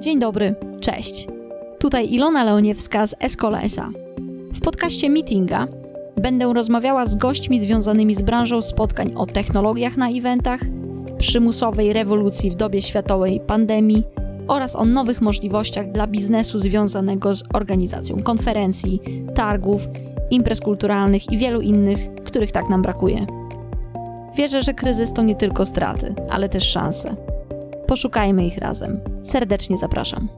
Dzień dobry, cześć. Tutaj Ilona Leoniewska z Escola SA. W podcaście Meetinga będę rozmawiała z gośćmi związanymi z branżą spotkań o technologiach na eventach, przymusowej rewolucji w dobie światowej pandemii oraz o nowych możliwościach dla biznesu związanego z organizacją konferencji, targów, imprez kulturalnych i wielu innych, których tak nam brakuje. Wierzę, że kryzys to nie tylko straty, ale też szanse. Poszukajmy ich razem. Serdecznie zapraszam.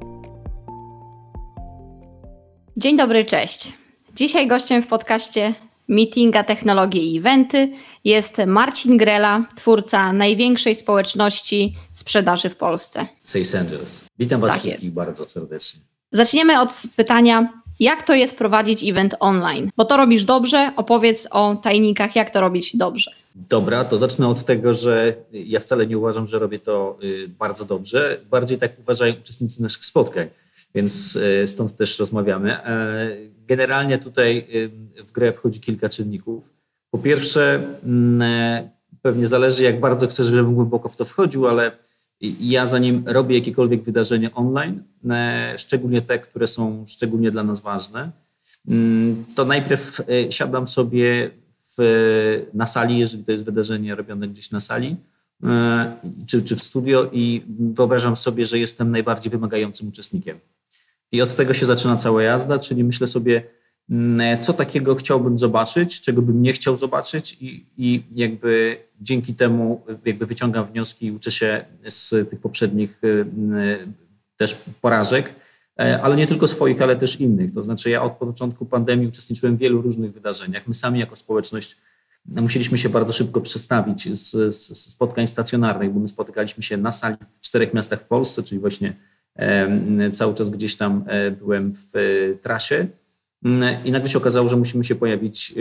Dzień dobry, cześć. Dzisiaj gościem w podcaście Meetinga Technologie i Eventy jest Marcin Grela, twórca największej społeczności sprzedaży w Polsce. Sales Angels. Witam Was Tak wszystkich jest. bardzo serdecznie. Zaczniemy od pytania, jak to jest prowadzić event online? Bo to robisz dobrze, opowiedz o tajnikach, jak to robić dobrze. Dobra, to zacznę od tego, że ja wcale nie uważam, że robię to y, bardzo dobrze. Bardziej tak uważają uczestnicy naszych spotkań, więc y, stąd też rozmawiamy. E, Generalnie tutaj y, w grę wchodzi kilka czynników. Po pierwsze, mm, e, pewnie zależy, jak bardzo chcesz, żebym głęboko w to wchodził, ale ja zanim robię jakiekolwiek wydarzenie online, e, szczególnie te, które są szczególnie dla nas ważne, mm, to najpierw siadam sobie na sali, jeżeli to jest wydarzenie robione gdzieś na sali, e, czy, czy w studio i wyobrażam sobie, że jestem najbardziej wymagającym uczestnikiem. I od tego się zaczyna cała jazda, czyli myślę sobie, mm, co takiego chciałbym zobaczyć, czego bym nie chciał zobaczyć i, i jakby dzięki temu jakby wyciągam wnioski i uczę się z tych poprzednich y, y, też porażek, ale nie tylko swoich, ale też innych. To znaczy ja od początku pandemii uczestniczyłem w wielu różnych wydarzeniach. My sami jako społeczność no, musieliśmy się bardzo szybko przestawić z, z, spotkań stacjonarnych, bo my spotykaliśmy się na sali w czterech miastach w Polsce, czyli właśnie e, cały czas gdzieś tam e, byłem w e, trasie Mm, i nagle się okazało, że musimy się pojawić,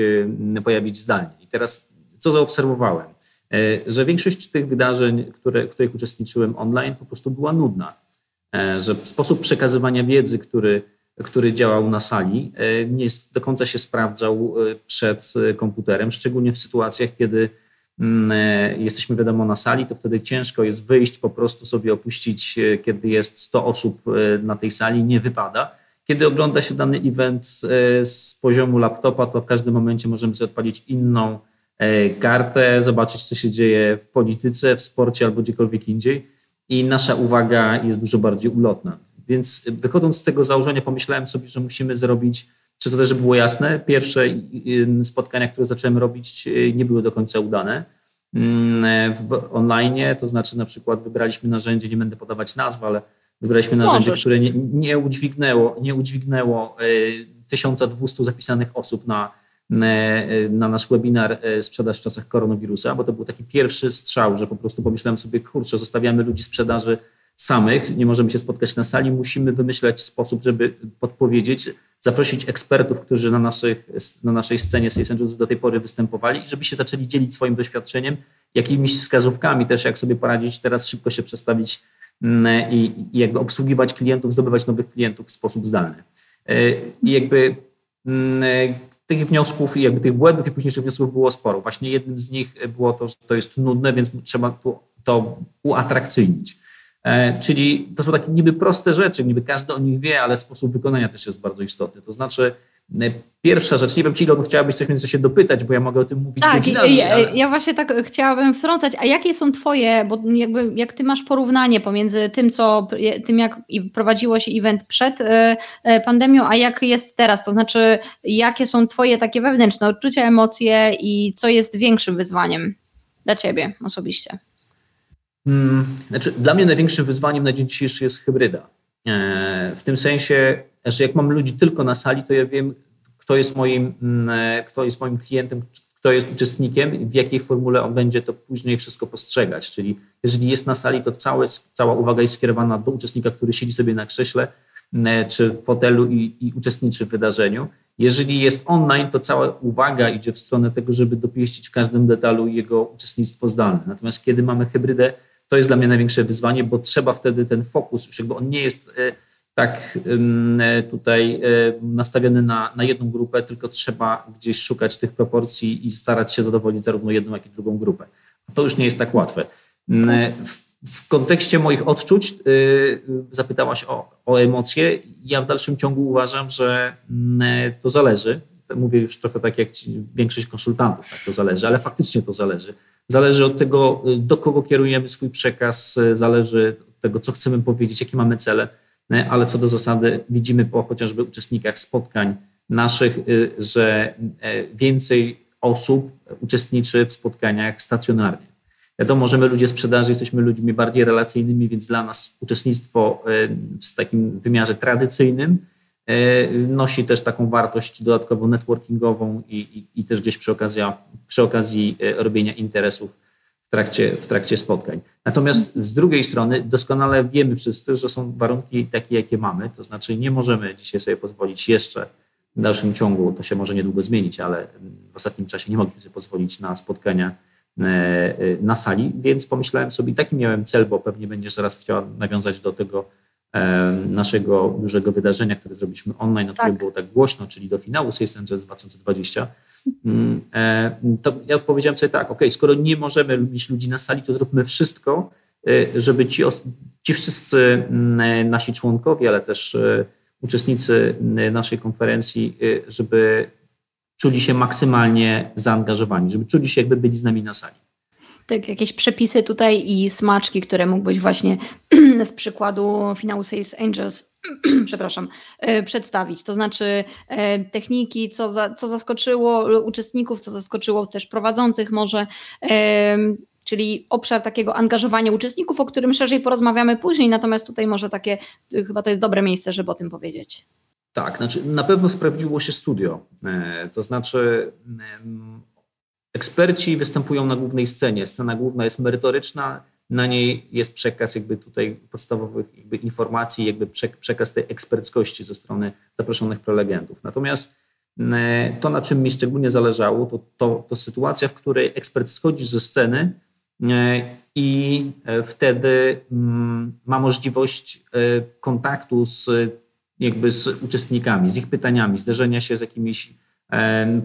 e, pojawić zdalnie. I teraz co zaobserwowałem? E, Że większość tych wydarzeń, które, w których uczestniczyłem online, po prostu była nudna. E, Że sposób przekazywania wiedzy, który, który działał na sali, e, nie do końca się sprawdzał e, przed komputerem, szczególnie w sytuacjach, kiedy mm, jesteśmy wiadomo na sali, to wtedy ciężko jest wyjść, po prostu sobie opuścić, kiedy jest 100 osób na tej sali, nie wypada. Kiedy ogląda się dany event z poziomu laptopa, to w każdym momencie możemy sobie odpalić inną kartę, zobaczyć, co się dzieje w polityce, w sporcie albo gdziekolwiek indziej. I nasza uwaga jest dużo bardziej ulotna. Więc wychodząc z tego założenia, pomyślałem sobie, że musimy zrobić, czy to też było jasne, pierwsze y, y, spotkania, które zacząłem robić, y, nie były do końca udane mm, w online, to znaczy na przykład wybraliśmy narzędzie, nie będę podawać nazw, ale wybraliśmy narzędzie, Możesz. które nie, nie udźwignęło, nie udźwignęło y, 1200 zapisanych osób na, na nasz webinar y, Sprzedaż w czasach koronawirusa, bo to był taki pierwszy strzał, że po prostu pomyślałem sobie, kurczę, zostawiamy ludzi sprzedaży samych, nie możemy się spotkać na sali, musimy wymyśleć sposób, żeby podpowiedzieć, zaprosić ekspertów, którzy na, naszych, na naszej scenie Sales Angels do tej pory występowali żeby się zaczęli dzielić swoim doświadczeniem, jakimiś wskazówkami też, jak sobie poradzić teraz szybko się przestawić mm, i, i jakby obsługiwać klientów, zdobywać nowych klientów w sposób zdalny. E, I jakby mm, e, tych wniosków i jakby tych błędów i późniejszych wniosków było sporo. Właśnie jednym z nich było to, że to jest nudne, więc trzeba to, to uatrakcyjnić. E, Czyli to są takie niby proste rzeczy, niby każdy o nich wie, ale sposób wykonania też jest bardzo istotny. To znaczy, pierwsza rzecz, nie wiem, czy Ilon chciałabyś coś w międzyczasie dopytać, bo ja mogę o tym mówić Tak, godzinami, ja, ale... ja właśnie tak chciałabym wtrącać, a jakie są twoje, bo jakby jak ty masz porównanie pomiędzy tym, co tym jak prowadziło się event przed e, e, pandemią, a jak jest teraz, to znaczy jakie są twoje takie wewnętrzne odczucia, emocje i co jest większym wyzwaniem dla ciebie osobiście? Mm, Znaczy, dla mnie największym wyzwaniem na dzień dzisiejszy jest hybryda. E, W tym sensie, że jak mam ludzi tylko na sali, to ja wiem, kto jest moim, mm, e, kto jest moim klientem, kto jest uczestnikiem, w jakiej formule on będzie to później wszystko postrzegać. Czyli jeżeli jest na sali, to całe, cała uwaga jest skierowana do uczestnika, który siedzi sobie na krześle mm, czy w fotelu i, i uczestniczy w wydarzeniu. Jeżeli jest online, to cała uwaga idzie w stronę tego, żeby dopieścić w każdym detalu jego uczestnictwo zdalne. Natomiast kiedy mamy hybrydę, to jest dla mnie największe wyzwanie, bo trzeba wtedy ten fokus, już jakby on nie jest e, tak tutaj nastawiony na, na jedną grupę, tylko trzeba gdzieś szukać tych proporcji i starać się zadowolić zarówno jedną, jak i drugą grupę. To już nie jest tak łatwe. W- w kontekście moich odczuć yy, zapytałaś o, o emocje. Ja w dalszym ciągu uważam, że to zależy. Mówię już trochę tak jak większość konsultantów, tak to zależy, ale faktycznie to zależy. Zależy od tego, y, do kogo kierujemy swój przekaz, y, zależy od tego, co chcemy powiedzieć, jakie mamy cele, y, ale co do zasady widzimy po chociażby uczestnikach spotkań naszych, że więcej osób uczestniczy w spotkaniach stacjonarnie. Wiadomo, że my ludzie sprzedaży jesteśmy ludźmi bardziej relacyjnymi, więc dla nas uczestnictwo w takim wymiarze tradycyjnym E, nosi też taką wartość dodatkowo networkingową i, i, i też gdzieś przy okazji, przy okazji e, robienia interesów w trakcie, w trakcie spotkań. Natomiast z drugiej strony doskonale wiemy wszyscy, że są warunki takie, jakie mamy, to znaczy nie możemy dzisiaj sobie pozwolić jeszcze w dalszym ciągu, to się może niedługo zmienić, ale w ostatnim czasie nie mogliśmy sobie pozwolić na spotkania e, na sali, więc pomyślałem sobie, taki miałem cel, bo pewnie będziesz zaraz chciała nawiązać do tego, naszego dużego wydarzenia, które zrobiliśmy online, o tak. było tak głośno, czyli do finału Sales Angels 2020, mm, e, to ja powiedziałem sobie tak, ok, skoro nie możemy mieć ludzi na sali, to zróbmy wszystko, e, żeby ci, ci wszyscy mm, nasi członkowie, ale też e, uczestnicy naszej konferencji, żeby czuli się maksymalnie zaangażowani, żeby czuli się jakby byli z nami na sali tak, jakieś przepisy tutaj i smaczki, które mógłbyś właśnie z przykładu finału Sales Angels, przepraszam, e, przedstawić. To znaczy e, techniki, co, za, co zaskoczyło uczestników, co zaskoczyło też prowadzących może, czyli obszar takiego angażowania uczestników, o którym szerzej porozmawiamy później, natomiast tutaj może takie, chyba to jest dobre miejsce, żeby o tym powiedzieć. Tak, znaczy na pewno sprawdziło się studio. E, to znaczy Eksperci występują na głównej scenie. Scena główna jest merytoryczna, na niej jest przekaz jakby tutaj podstawowych jakby informacji, jakby przekaz tej eksperckości ze strony zaproszonych prelegentów. Natomiast e, to, na czym mi szczególnie zależało, to, to, to sytuacja, w której ekspert schodzi ze sceny e, i e, wtedy mm, ma możliwość kontaktu z, jakby z uczestnikami, z ich pytaniami, zderzenia się z jakimiś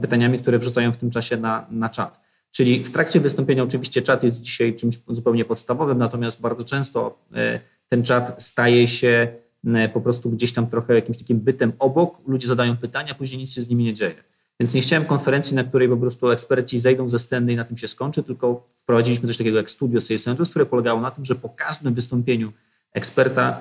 pytaniami, które wrzucają w tym czasie na, na czat. Czyli w trakcie wystąpienia oczywiście czat jest dzisiaj czymś zupełnie podstawowym, natomiast bardzo często e, ten czat staje się e, po prostu gdzieś tam trochę jakimś takim bytem obok, ludzie zadają pytania, później nic się z nimi nie dzieje. Więc nie chciałem konferencji, na której po prostu eksperci zejdą ze sceny i na tym się skończy, tylko wprowadziliśmy coś takiego jak Studio Sales Centers, które polegało na tym, że po każdym wystąpieniu eksperta,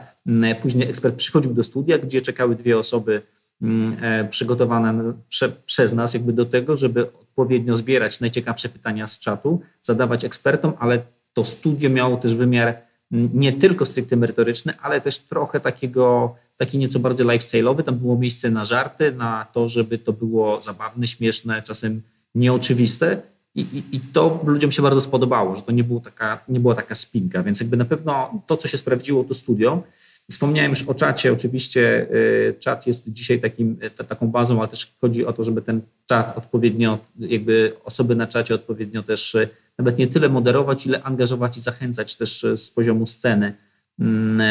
później ekspert przychodził do studia, gdzie czekały dwie osoby Mm, e, przygotowane prze, przez nas jakby do tego, żeby odpowiednio zbierać najciekawsze pytania z czatu, zadawać ekspertom, ale to studio miało też wymiar mm, nie tylko stricte merytoryczny, ale też trochę takiego, taki nieco bardziej lifestyle'owy. Tam było miejsce na żarty, na to, żeby to było zabawne, śmieszne, czasem nieoczywiste. I, i, I, to ludziom się bardzo spodobało, że to nie, było taka, nie była taka spinka, więc jakby na pewno to, co się sprawdziło, to studio. Wspomniałem już o czacie. Oczywiście y, czat jest dzisiaj takim, y, taką bazą, ale też chodzi o to, żeby ten czat odpowiednio, jakby osoby na czacie odpowiednio też y, nawet nie tyle moderować, ile angażować i zachęcać też z poziomu sceny, mm,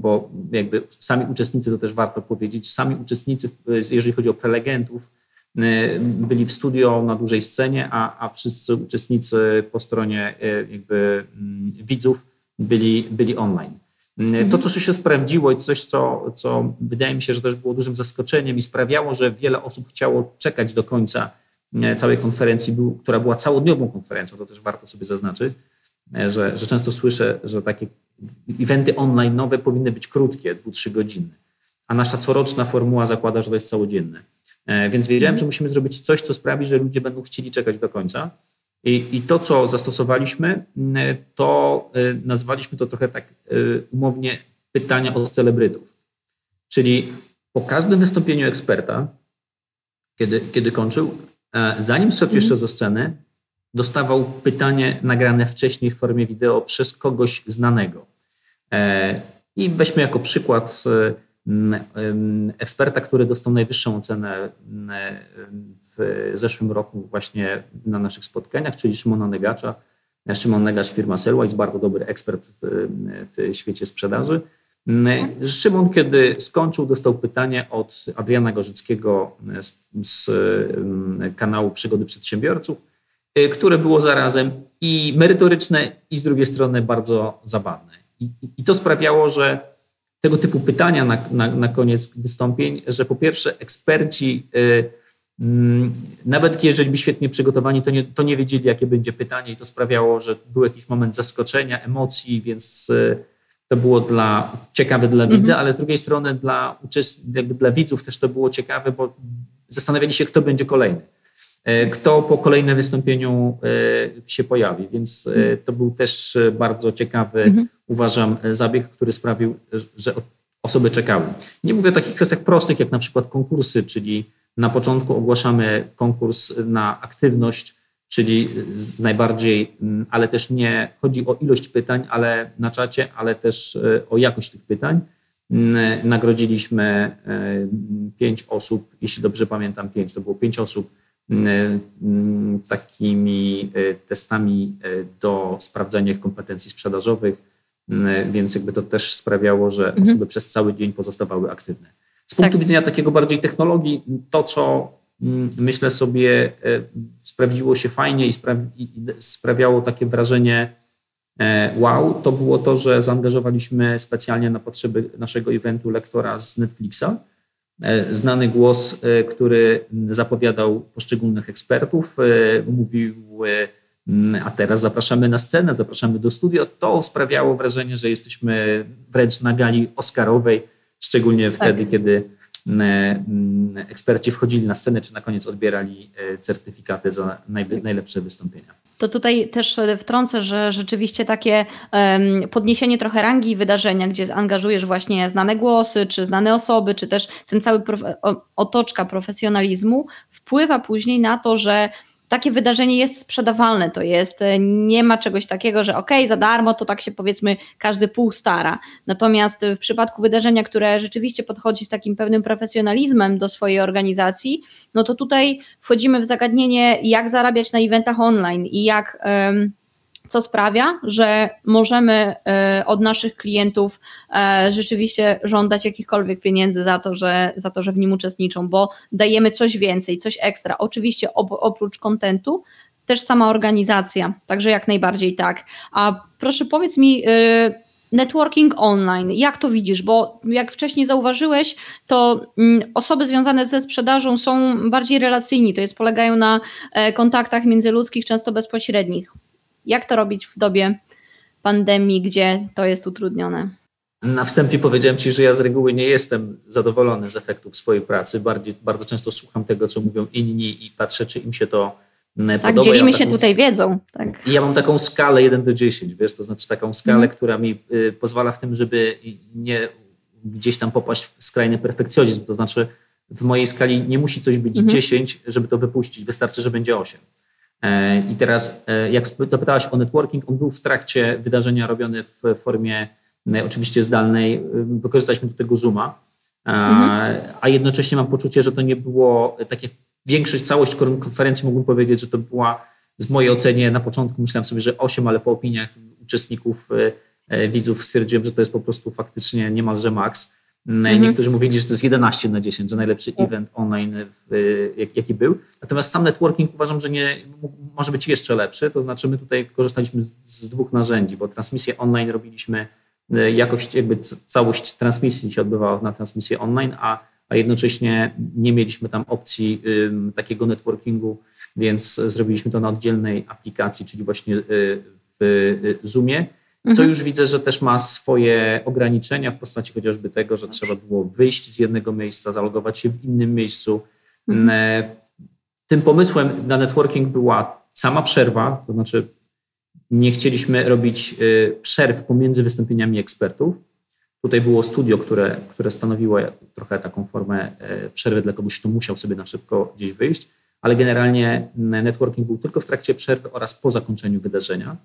bo jakby sami uczestnicy, to też warto powiedzieć, sami uczestnicy, jeżeli chodzi o prelegentów, byli w studio na dużej scenie, a, a wszyscy uczestnicy po stronie jakby mm, widzów byli, byli online. Mhm. To, co się sprawdziło i coś, co, co wydaje mi się, że też było dużym zaskoczeniem i sprawiało, że wiele osób chciało czekać do końca e, całej konferencji, która była całodniową konferencją, to też warto sobie zaznaczyć, e, że, że często słyszę, że takie eventy online nowe powinny być krótkie, dwu, trzy godziny, a nasza coroczna formuła zakłada, że to jest całodzienne. E, więc wiedziałem, że musimy zrobić coś, co sprawi, że ludzie będą chcieli czekać do końca. I, I, to, co zastosowaliśmy, mm, to y, nazwaliśmy to trochę tak y, umownie pytania od celebrytów. Czyli po każdym wystąpieniu eksperta, kiedy, kiedy kończył, e, zanim szedł jeszcze ze sceny, dostawał pytanie nagrane wcześniej w formie wideo przez kogoś znanego. E, I weźmy jako przykład eksperta, który dostał najwyższą ocenę w zeszłym roku właśnie na naszych spotkaniach, czyli Szymona Negacza. Szymon Negacz, firma Selwa, jest bardzo dobry ekspert w, w świecie sprzedaży. Szymon, kiedy skończył, dostał pytanie od Adriana Gorzyckiego z, z kanału Przygody Przedsiębiorców które było zarazem i merytoryczne, i z drugiej strony bardzo zabawne. I, i to sprawiało, że tego typu pytania na, na, na koniec wystąpień, że po pierwsze eksperci, y, mm, nawet jeżeli by świetnie przygotowani, to nie, to nie wiedzieli, jakie będzie pytanie i to sprawiało, że był jakiś moment zaskoczenia, emocji, więc y, to było dla, ciekawe dla widza, mhm. ale z drugiej strony dla, jakby dla widzów też to było ciekawe, bo zastanawiali się, kto będzie kolejny. E, kto po kolejnym wystąpieniu e, się pojawi. Więc e, to był też bardzo ciekawy, mhm. Uważam, zabieg, który sprawił, że osoby czekały. Nie mówię o takich kwestiach prostych, jak na przykład konkursy, czyli na początku ogłaszamy konkurs na aktywność, czyli najbardziej, mm, ale też nie chodzi o ilość pytań, ale na czacie, ale też o jakość tych pytań. Nagrodziliśmy pięć osób, jeśli dobrze pamiętam, pięć, to było pięć osób E, takimi e, testami e, do sprawdzania ich kompetencji sprzedażowych, więc jakby to też sprawiało, że mhm. osoby przez cały dzień pozostawały aktywne. Z punktu tak. widzenia takiego bardziej technologii, to co myślę sobie sprawdziło się fajnie i, sprawiało takie wrażenie wow, to było to, że zaangażowaliśmy specjalnie na potrzeby naszego eventu lektora z Netflixa, E, znany głos, e, który zapowiadał poszczególnych ekspertów, e, mówił, a teraz zapraszamy na scenę, zapraszamy do studia. To sprawiało wrażenie, że jesteśmy wręcz na gali Oscarowej, szczególnie tak. wtedy, kiedy eksperci wchodzili na scenę, czy na koniec odbierali certyfikaty za najlepsze wystąpienia. To tutaj też wtrącę, że rzeczywiście takie podniesienie trochę rangi wydarzenia, gdzie angażujesz właśnie znane głosy, czy znane osoby, czy też ten cały otoczka profesjonalizmu, wpływa później na to, że takie wydarzenie jest sprzedawalne, to jest, e, nie ma czegoś takiego, że ok, za darmo, to tak się powiedzmy każdy pół stara. Natomiast w przypadku wydarzenia, które rzeczywiście podchodzi z takim pewnym profesjonalizmem do swojej organizacji, no to tutaj wchodzimy w zagadnienie, jak zarabiać na eventach online i jak. Co sprawia, że możemy e, od naszych klientów e, rzeczywiście żądać jakichkolwiek pieniędzy za to, że, za to, że w nim uczestniczą, bo dajemy coś więcej, coś ekstra. Oczywiście oprócz kontentu, też sama organizacja, także jak najbardziej tak. A proszę powiedz mi, e, networking online, jak to widzisz? Bo jak wcześniej zauważyłeś, to mm, osoby związane ze sprzedażą są bardziej relacyjni, to jest polegają na kontaktach międzyludzkich, często bezpośrednich. Jak to robić w dobie pandemii, gdzie to jest utrudnione? Na wstępie powiedziałem Ci, że ja z reguły nie jestem zadowolony z efektów swojej pracy. Bardziej, bardzo często słucham tego, co mówią inni i patrzę, czy im się to mm, tak, podoba. dzielimy ja się tutaj wiedzą. Tak. I ja mam taką skalę 1 do 10, wiesz, to znaczy taką skalę, mm. która mi y, pozwala w tym, żeby nie gdzieś tam popaść w skrajny perfekcjonizm. To znaczy w mojej skali nie musi coś być -hmm. 10, żeby to wypuścić. Wystarczy, że będzie 8. E, I teraz, e, jak zapytałaś o networking, on był w trakcie wydarzenia robiony w formie e, oczywiście zdalnej. Wykorzystaliśmy do tego Zooma, mhm. a jednocześnie mam poczucie, że to nie było tak jak większość, całość konferencji mógłbym powiedzieć, że to była w mojej ocenie na początku myślałem sobie, że 8, ale po opiniach uczestników, widzów stwierdziłem, że to jest po prostu faktycznie niemalże maks. Mhm. Niektórzy mówili, że to jest 11 na 10, że najlepszy tak. event online, w, jak, jaki był. Natomiast sam networking uważam, że nie, może być jeszcze lepszy. To znaczy, my tutaj korzystaliśmy z, z dwóch narzędzi, bo transmisję online robiliśmy, e, jakość, jakby całość transmisji się odbywała na transmisję online, a, a jednocześnie nie mieliśmy tam opcji takiego networkingu, więc zrobiliśmy to na oddzielnej aplikacji, czyli właśnie y, w y, Zoomie co mhm. już widzę, że też ma swoje ograniczenia w postaci chociażby tego, że trzeba było wyjść z jednego miejsca, zalogować się w innym miejscu. Mhm. E, tym pomysłem na networking była sama przerwa, to znaczy nie chcieliśmy robić e, przerw pomiędzy wystąpieniami ekspertów. Tutaj było studio, które, które stanowiło trochę taką formę e, przerwy dla kogoś, kto musiał sobie na szybko gdzieś wyjść, ale generalnie networking był tylko w trakcie przerwy oraz po zakończeniu wydarzenia.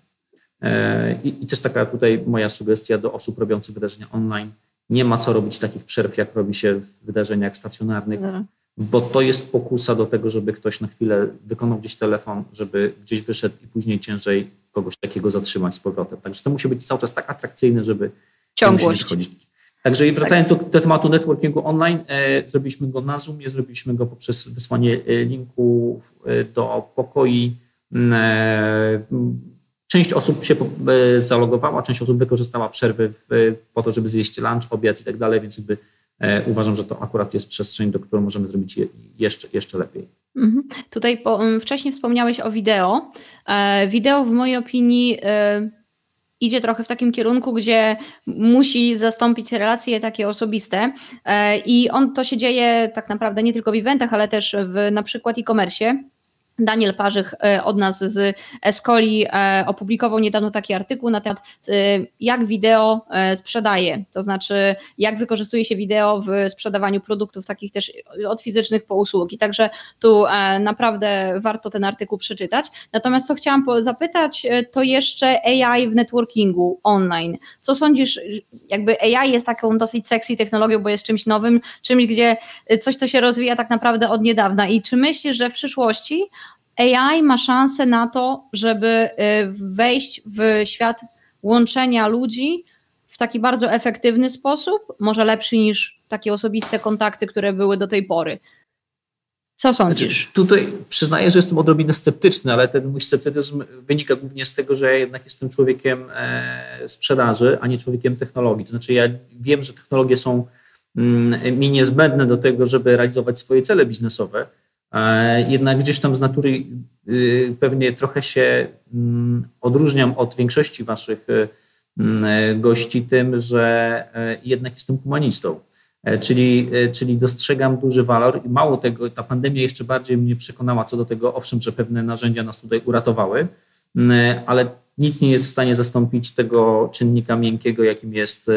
E, I, I, też taka tutaj moja sugestia do osób robiących wydarzenia online. Nie ma co robić takich przerw, jak robi się w wydarzeniach stacjonarnych, bo to jest pokusa do tego, żeby ktoś na chwilę wykonał gdzieś telefon, żeby gdzieś wyszedł i później ciężej kogoś takiego zatrzymać z powrotem. Także to musi być cały czas tak atrakcyjne, żeby ciągłość. chodzić. Także wracając tak. do, do, tematu networkingu online, e, zrobiliśmy go na Zoomie, zrobiliśmy go poprzez wysłanie e, linku e, do pokoi Część osób się zalogowała, część osób wykorzystała przerwy w, po to, żeby zjeść lunch, obiad i tak dalej, więc jakby uważam, że to akurat jest przestrzeń, do której możemy zrobić jeszcze, jeszcze lepiej. Mhm. Tutaj po, wcześniej wspomniałeś o wideo. Wideo w mojej opinii idzie trochę w takim kierunku, gdzie musi zastąpić relacje takie osobiste e, i on to się dzieje tak naprawdę nie tylko w eventach, ale też w na przykład e-commerce. Daniel Parzych e, od nas z Escoli e, opublikował niedawno taki artykuł na temat, e, jak wideo sprzedaje, to znaczy jak wykorzystuje się wideo w sprzedawaniu produktów takich też od fizycznych po usługi. Także tu naprawdę warto ten artykuł przeczytać. Natomiast co chciałam zapytać, to jeszcze AI w networkingu online. Co sądzisz, jakby AI jest taką dosyć sexy technologią, bo jest czymś nowym, czymś, gdzie coś, co się rozwija tak naprawdę od niedawna. I czy myślisz, że w przyszłości AI ma szansę na to, żeby y, wejść w świat łączenia ludzi w taki bardzo efektywny sposób, może lepszy niż takie osobiste kontakty, które były do tej pory. Co sądzisz? Znaczy, tutaj przyznaję, że jestem odrobinę sceptyczny, ale ten mój sceptycyzm wynika głównie z tego, że ja jednak jestem człowiekiem e, sprzedaży, a nie człowiekiem technologii. To znaczy ja wiem, że technologie są mm, mi niezbędne do tego, żeby realizować swoje cele biznesowe, jednak gdzieś tam z natury y, pewnie trochę się mm, odróżniam od większości waszych y, mm, gości tym, że y, jednak jestem humanistą. E, czyli, e, czyli dostrzegam duży walor i mało tego, ta pandemia jeszcze bardziej mnie przekonała co do tego, owszem, że pewne narzędzia nas tutaj uratowały, mm, ale nic nie jest w stanie zastąpić tego czynnika miękkiego, jakim jest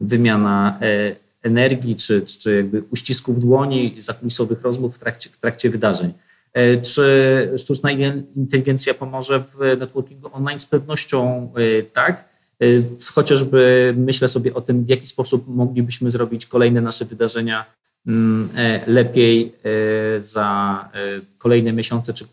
wymiana e, energii, czy, czy jakby uścisków dłoni, zakulisowych rozmów w trakcie, w trakcie wydarzeń. E, czy sztuczna inteligencja pomoże w networkingu online? Z pewnością e, tak. E, chociażby myślę sobie o tym, w jaki sposób moglibyśmy zrobić kolejne nasze wydarzenia mm, lepiej za kolejne miesiące czy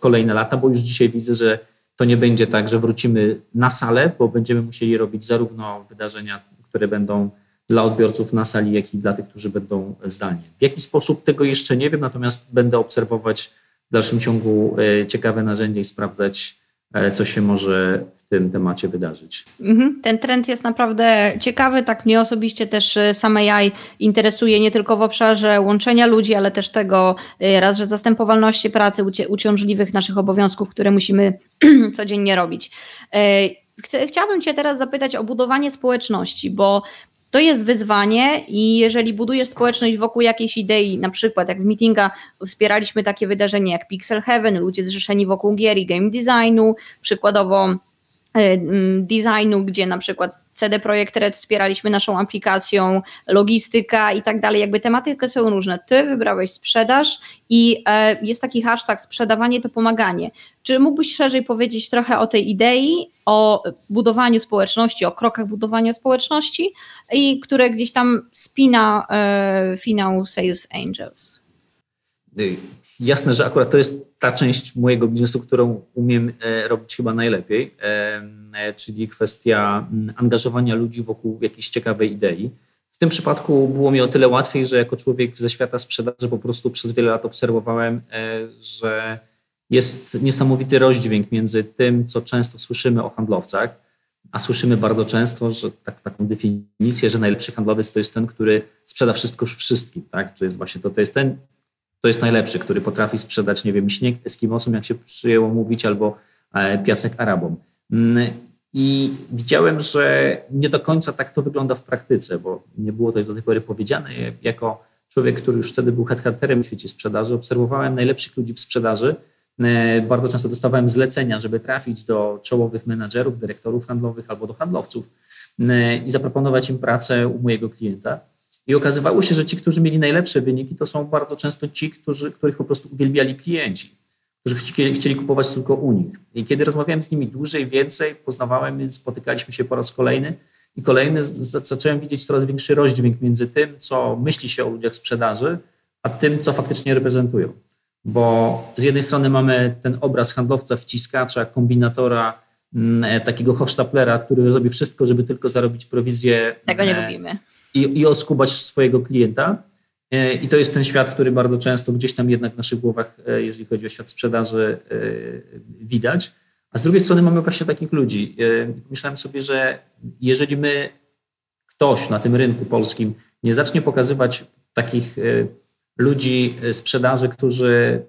kolejne lata, bo już dzisiaj widzę, że to nie będzie tak, że wrócimy na salę, bo będziemy musieli robić zarówno wydarzenia, które będą dla odbiorców na sali, jak i dla tych, którzy będą zdalnie. W jaki sposób tego jeszcze nie wiem, natomiast będę obserwować w dalszym ciągu e, ciekawe narzędzia i sprawdzać, e, co się może w tym temacie wydarzyć. Mhm. Ten trend jest naprawdę ciekawy. Tak mnie osobiście też e, sam AI interesuje nie tylko w obszarze łączenia ludzi, ale też tego raz, że zastępowalności pracy, uciążliwych naszych obowiązków, które musimy codziennie robić. Chciałabym Cię teraz zapytać o budowanie społeczności, bo to jest wyzwanie i jeżeli budujesz społeczność wokół jakiejś idei, na przykład jak w meetinga wspieraliśmy takie wydarzenie jak Pixel Heaven, ludzie zrzeszeni wokół gier i game designu, przykładowo e, designu, gdzie na przykład CD Projekt Red wspieraliśmy naszą aplikacją, logistyka i tak dalej. Jakby tematyki są różne. Ty wybrałeś sprzedaż i e, jest taki hashtag sprzedawanie to pomaganie. Czy mógłbyś szerzej powiedzieć trochę o tej idei, o budowaniu społeczności, o krokach budowania społeczności i które gdzieś tam spina e, finał Sales Angels? Y, jasne, że akurat to jest ta część mojego biznesu, którą umiem e, robić chyba najlepiej, czyli kwestia mm, angażowania ludzi wokół jakiejś ciekawej idei. W tym przypadku było mi o tyle łatwiej, że jako człowiek ze świata sprzedaży po prostu przez wiele lat obserwowałem, e, że jest niesamowity rozdźwięk między tym, co często słyszymy o handlowcach, a słyszymy bardzo często, że tak, taką definicję, że najlepszy handlowiec to jest ten, który sprzeda wszystko wszystkim, tak? Jest właśnie to, to jest ten, to jest najlepszy, który potrafi sprzedać, nie wiem, śnieg Eskimosom, jak się przyjęło mówić, albo e, piasek Arabom. I widziałem, że nie do końca tak to wygląda w praktyce, bo nie było to do tej pory powiedziane. Jako człowiek, który już wtedy był headhunterem w świecie sprzedaży, obserwowałem najlepszych ludzi w sprzedaży. E, bardzo często dostawałem zlecenia, żeby trafić do czołowych menadżerów, dyrektorów handlowych albo do handlowców e, i zaproponować im pracę u mojego klienta. I okazywało się, że ci, którzy mieli najlepsze wyniki, to są bardzo często ci, którzy, których po prostu uwielbiali klienci, którzy chcieli, chcieli kupować tylko u nich. I kiedy rozmawiałem z nimi dłużej, więcej, poznawałem, spotykaliśmy się po raz kolejny i kolejny, zacząłem widzieć coraz większy rozdźwięk między tym, co myśli się o ludziach sprzedaży, a tym, co faktycznie reprezentują. Bo z jednej strony mamy ten obraz handlowca, wciskacza, kombinatora, mm, takiego hochsztaplera, który zrobi wszystko, żeby tylko zarobić prowizję. Tego nie lubimy i, i oskubać swojego klienta. I to jest ten świat, który bardzo często gdzieś tam jednak w naszych głowach, jeżeli chodzi o świat sprzedaży, widać. A z drugiej strony mamy właśnie takich ludzi. Myślałem sobie, że jeżeli my, ktoś na tym rynku polskim nie zacznie pokazywać takich ludzi sprzedaży, którzy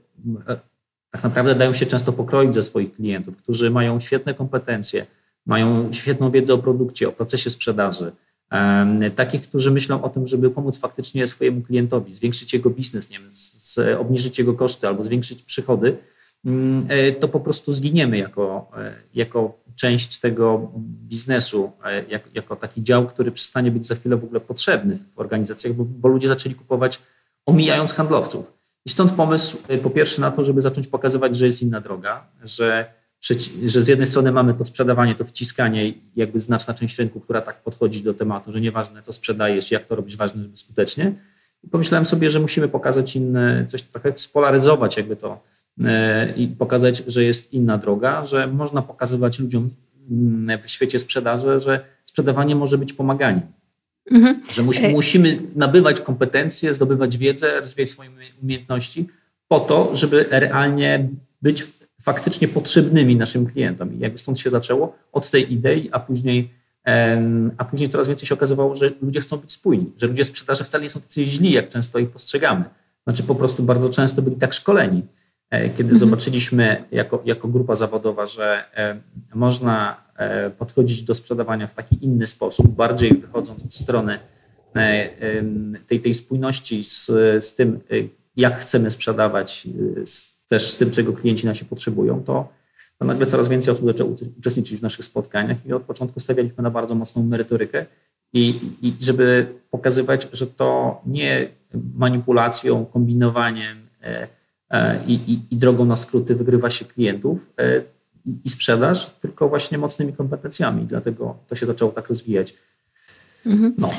tak naprawdę dają się często pokroić ze swoich klientów, którzy mają świetne kompetencje, mają świetną wiedzę o produkcie, o procesie sprzedaży. Takich, którzy myślą o tym, żeby pomóc faktycznie swojemu klientowi, zwiększyć jego biznes, nie wiem, z, obniżyć jego koszty albo zwiększyć przychody, mm, e, to po prostu zginiemy jako, e, jako część tego biznesu, e, jako, jako taki dział, który przestanie być za chwilę w ogóle potrzebny w organizacjach, bo, bo ludzie zaczęli kupować omijając handlowców. I stąd pomysł po pierwsze na to, żeby zacząć pokazywać, że jest inna droga, że, że z jednej strony mamy to sprzedawanie, to wciskanie, jakby znaczna część rynku, która tak podchodzi do tematu, że nieważne co sprzedajesz, jak to robić, ważne, żeby skutecznie. I pomyślałem sobie, że musimy pokazać inne, coś trochę spolaryzować jakby to y, i pokazać, że jest inna droga, że można pokazywać ludziom mm, w świecie sprzedaży, że sprzedawanie może być pomaganiem Mhm. Że musi, musimy nabywać kompetencje, zdobywać wiedzę, rozwijać swoje umiejętności po to, żeby realnie być faktycznie potrzebnymi naszym klientom. I jakby stąd się zaczęło od tej idei, a później, a później coraz więcej się okazywało, że ludzie chcą być spójni, że ludzie sprzedaży wcale nie są tacy źli, jak często ich postrzegamy. Znaczy po prostu bardzo często byli tak szkoleni, e, kiedy mhm. zobaczyliśmy jako, jako grupa zawodowa, że e, można E, podchodzić do sprzedawania w taki inny sposób, bardziej wychodząc od strony tej, tej spójności z, z tym, jak chcemy sprzedawać, z, też z tym, czego klienci nasi potrzebują, to, to nagle coraz więcej osób zaczęło uczestniczyć w naszych spotkaniach i od początku stawialiśmy na bardzo mocną merytorykę i, i żeby pokazywać, że to nie manipulacją, kombinowaniem i, i, i drogą na skróty wygrywa się klientów, i sprzedaż, tylko właśnie mocnymi kompetencjami. Dlatego to się zaczęło tak rozwijać. Mhm. No.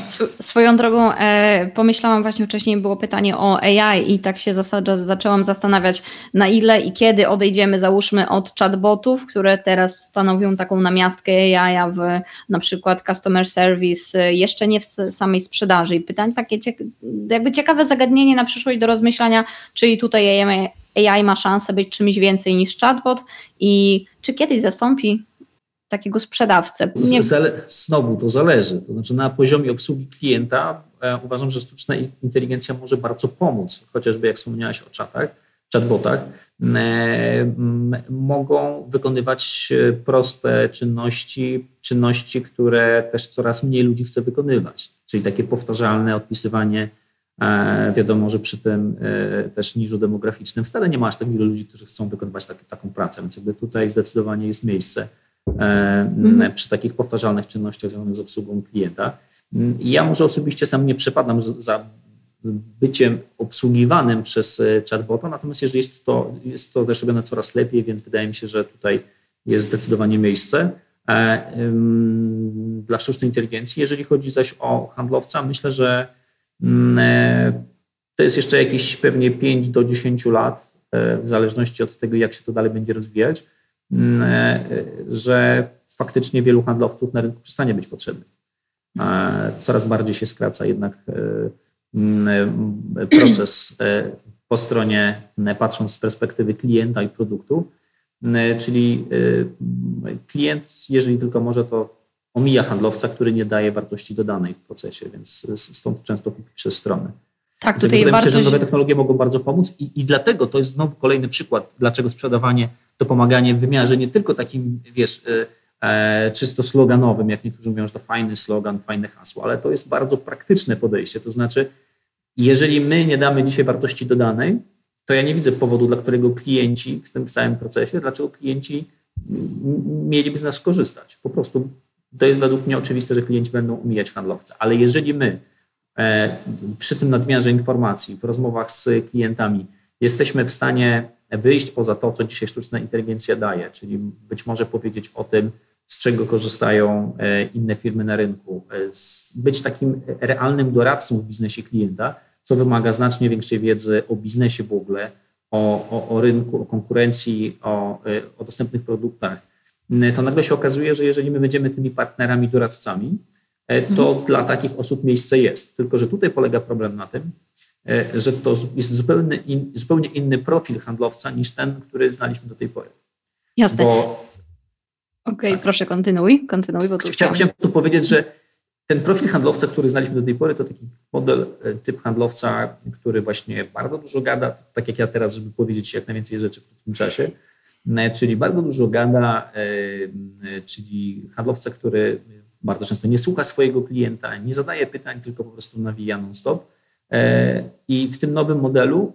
Swoją drogą e, pomyślałam właśnie wcześniej, było pytanie o AI i tak się zaczęłam zastanawiać, na ile i kiedy odejdziemy, załóżmy, od chatbotów, które teraz stanowią taką namiastkę AI w na przykład customer service, e, jeszcze nie w samej sprzedaży. I pytanie takie jakby ciekawe zagadnienie na przyszłość do rozmyślania, czyli tutaj AI ma szansę być czymś więcej niż chatbot i czy kiedyś zastąpi takiego sprzedawcę. Nie... Znowu to zależy. To znaczy na poziomie obsługi klienta e, uważam, że sztuczna inteligencja może bardzo pomóc, chociażby jak wspomniałaś o czatach, chatbotach, e, mogą wykonywać e, proste czynności, czynności, które też coraz mniej ludzi chce wykonywać, czyli takie powtarzalne odpisywanie Wiadomo, że przy tym też niżu demograficznym wcale nie ma aż tak wielu ludzi, którzy chcą wykonywać takie, taką pracę, więc jakby tutaj zdecydowanie jest miejsce mhm. przy takich powtarzalnych czynnościach związanych z obsługą klienta. Ja może osobiście sam nie przepadam za byciem obsługiwanym przez e, chatbota, natomiast jeżeli jest to, jest to też robione coraz lepiej, więc wydaje mi się, że tutaj jest zdecydowanie miejsce e, dla sztucznej inteligencji. Jeżeli chodzi zaś o handlowca, myślę, że mm, e, to jest jeszcze jakieś pewnie 5 do 10 lat, w zależności od tego, jak się to dalej będzie rozwijać. Mm, e, że faktycznie wielu handlowców na rynku przestanie być potrzebnych. Coraz bardziej się skraca jednak e, mm, proces e, po stronie, patrząc z perspektywy klienta i produktu, czyli klient, jeżeli tylko może, to omija handlowca, który nie daje wartości dodanej w procesie, więc stąd często kupi przez stronę. Tak, tutaj Wydaje mi się, że nowe technologie mogą bardzo pomóc i, i dlatego to jest znowu kolejny przykład, dlaczego sprzedawanie to pomaganie w wymiarze nie tylko takim, wiesz, e, e, czysto sloganowym, jak niektórzy mówią, że to fajny slogan, fajne hasło, ale to jest bardzo praktyczne podejście. To znaczy, jeżeli my nie damy dzisiaj wartości dodanej, to ja nie widzę powodu, dla którego klienci w tym całym procesie, dlaczego klienci mieliby z nas skorzystać. Po prostu to jest według mnie oczywiste, że klienci będą umijać handlowca. Ale jeżeli my e, przy tym nadmiarze informacji w rozmowach z klientami jesteśmy w stanie wyjść poza to, co dzisiaj sztuczna inteligencja daje, czyli być może powiedzieć o tym, z czego korzystają e, inne firmy na rynku, e, być takim realnym doradcą w biznesie klienta, co wymaga znacznie większej wiedzy o biznesie w ogóle, o, o, o rynku, o konkurencji, o, e, o dostępnych produktach, to nagle się okazuje, że jeżeli my będziemy tymi partnerami, doradcami, to mhm. dla takich osób miejsce jest. Tylko, że tutaj polega problem na tym, że to jest zupełnie, in, zupełnie inny profil handlowca niż ten, który znaliśmy do tej pory. Jasne. Bo, Okej, okay, tak. proszę kontynuuj, kontynuuj. Bo tu chciałem, chciałem tu powiedzieć, że ten profil handlowca, który znaliśmy do tej pory, to taki model, e, typ handlowca, który właśnie bardzo dużo gada, tak jak ja teraz, żeby powiedzieć jak najwięcej rzeczy w krótkim czasie, e, czyli bardzo dużo gada, e, czyli handlowca, który bardzo często nie słucha swojego klienta, nie zadaje pytań, tylko po prostu nawija non-stop. I w tym nowym modelu,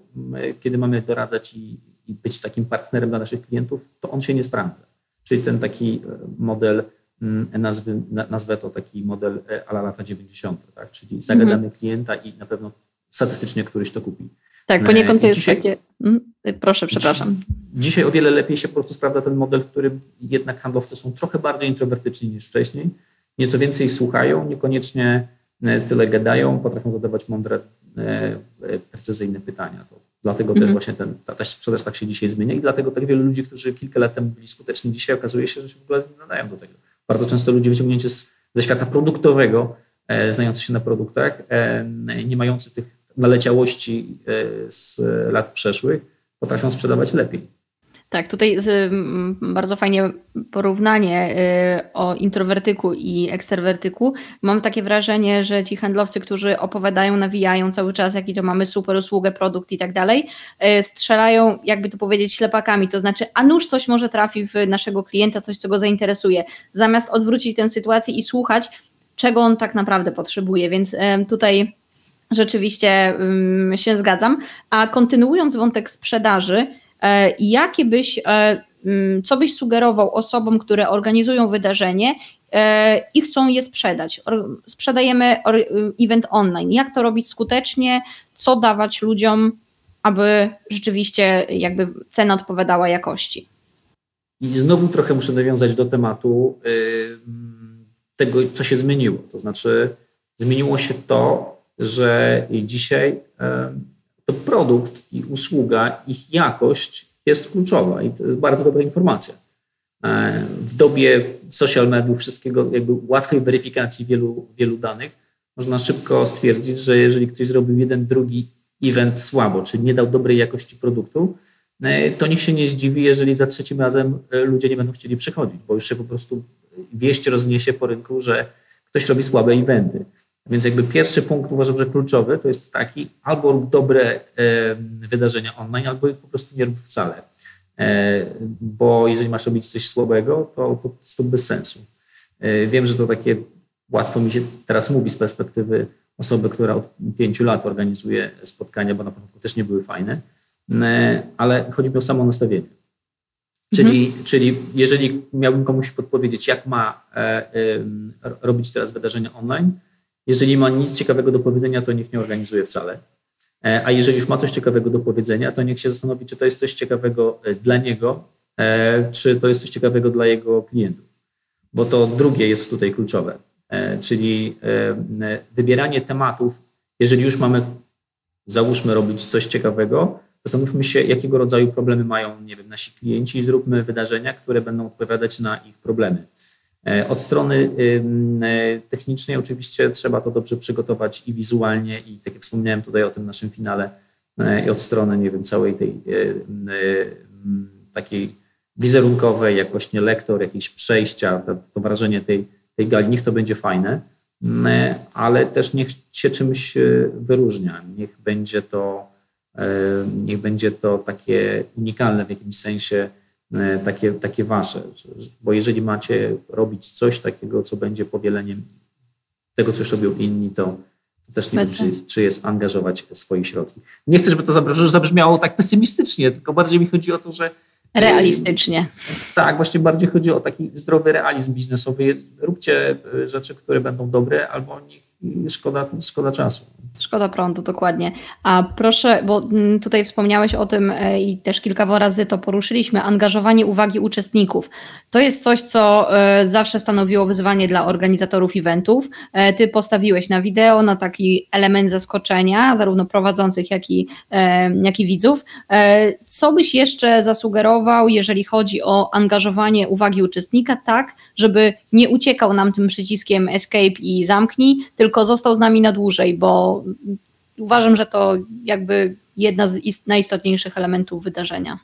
kiedy mamy doradzać i, i być takim partnerem dla naszych klientów, to on się nie sprawdza. Czyli ten taki model Mm, nazwy, nazwę to taki model e, ala lata 90, tak? czyli zagadamy mhm. klienta i na pewno statystycznie któryś to kupi. Tak, poniekąd to jest dzisiaj, takie. Mm, proszę, przepraszam. Dzisiaj o wiele lepiej się po prostu sprawdza ten model, w którym jednak handlowcy są trochę bardziej introwertyczni niż wcześniej, nieco więcej słuchają, niekoniecznie e, tyle gadają, potrafią zadawać mądre, e, precyzyjne pytania. To dlatego mhm. też właśnie ten, ta, ta sprzedaż tak się dzisiaj zmienia i dlatego tak wielu ludzi, którzy kilka lat temu byli skuteczni, dzisiaj okazuje się, że się w ogóle nie nadają do tego. Bardzo często ludzie wyciągnięci z, ze świata produktowego, e, znający się na produktach, e, nie mający tych naleciałości e, z lat przeszłych, potrafią sprzedawać lepiej. Tak, tutaj bardzo fajnie porównanie y, o introwertyku i eksterwertyku. Mam takie wrażenie, że ci handlowcy, którzy opowiadają, nawijają cały czas, jaki to mamy super usługę, produkt i tak dalej, y, strzelają, jakby to powiedzieć, ślepakami. To znaczy, a nuż coś może trafi w naszego klienta, coś, co go zainteresuje, zamiast odwrócić tę sytuację i słuchać, czego on tak naprawdę potrzebuje. Więc tutaj rzeczywiście się zgadzam. A kontynuując wątek sprzedaży, jakie byś, e, mm, co byś sugerował osobom, które organizują wydarzenie e, i chcą je sprzedać? Sprzedajemy event online. Jak to robić skutecznie? Co dawać ludziom, aby rzeczywiście jakby cena odpowiadała jakości? I znowu trochę muszę nawiązać do tematu tego, co się zmieniło. To znaczy, zmieniło się to, że dzisiaj to produkt i usługa, ich jakość jest kluczowa i to jest bardzo dobra informacja. E, w dobie social mediów, wszystkiego, jakby łatwej weryfikacji wielu, wielu danych, można szybko stwierdzić, że jeżeli ktoś zrobił jeden, drugi event słabo, czyli nie dał dobrej jakości produktu, e, to nikt się nie zdziwi, jeżeli za trzecim razem e, ludzie nie będą chcieli przychodzić, bo już się po prostu wieść rozniesie po rynku, że ktoś robi słabe eventy. Więc jakby pierwszy punkt uważam, że kluczowy to jest taki, albo rób dobre wydarzenia online, albo ich po prostu nie rób wcale. E, bo jeżeli masz robić coś słabego, to, to jest to bez sensu. E, wiem, że to takie łatwo mi się teraz mówi z perspektywy osoby, która od pięciu lat organizuje spotkania, bo na początku też nie były fajne, e, ale chodzi mi o samo nastawienie. Czyli, mhm. czyli jeżeli miałbym komuś podpowiedzieć, jak ma robić teraz wydarzenia online, jeżeli ma nic ciekawego do powiedzenia, to niech nie organizuje wcale. E, a jeżeli już ma coś ciekawego do powiedzenia, to niech się zastanowi, czy to jest coś ciekawego e, dla niego, e, czy to jest coś ciekawego dla jego klientów. Bo to drugie jest tutaj kluczowe, czyli wybieranie tematów. Jeżeli już mamy, załóżmy, robić coś ciekawego, zastanówmy się, jakiego rodzaju problemy mają, nie wiem, nasi klienci i zróbmy wydarzenia, które będą odpowiadać na ich problemy. E, od strony e, technicznej oczywiście trzeba to dobrze przygotować i wizualnie i tak jak wspomniałem tutaj o tym naszym finale e, i od strony, nie wiem, całej tej takiej wizerunkowej, jak właśnie lektor, jakieś przejścia, to, to wrażenie tej, tej gali, niech to będzie fajne, ale też niech się czymś wyróżnia, niech będzie to, niech będzie to takie unikalne w jakimś sensie, takie, takie wasze. Bo jeżeli macie robić coś takiego, co będzie powieleniem tego, co już robią inni, to, też nie wiem, czy, czy jest angażować swoje środki. Nie chcę, żeby to zabrzmiało tak pesymistycznie, tylko bardziej mi chodzi o to, że Realistycznie. Tak, właśnie bardziej chodzi o taki zdrowy realizm biznesowy. Róbcie e, rzeczy, które będą dobre, albo szkoda, szkoda czasu. Szkoda prądu, dokładnie. A proszę, bo mm, tutaj wspomniałeś o tym e, i też kilka razy to poruszyliśmy, angażowanie uwagi uczestników. To jest coś, co e, zawsze stanowiło wyzwanie dla organizatorów eventów. E, ty postawiłeś na wideo, na taki element zaskoczenia, zarówno prowadzących, jak i, jak i widzów. Co byś jeszcze zasugerował, jeżeli chodzi o angażowanie uwagi uczestnika, tak, żeby nie uciekał nam tym przyciskiem escape i zamknij, tylko został z nami na dłużej, bo uważam, że to jakby jedna z najistotniejszych elementów wydarzenia.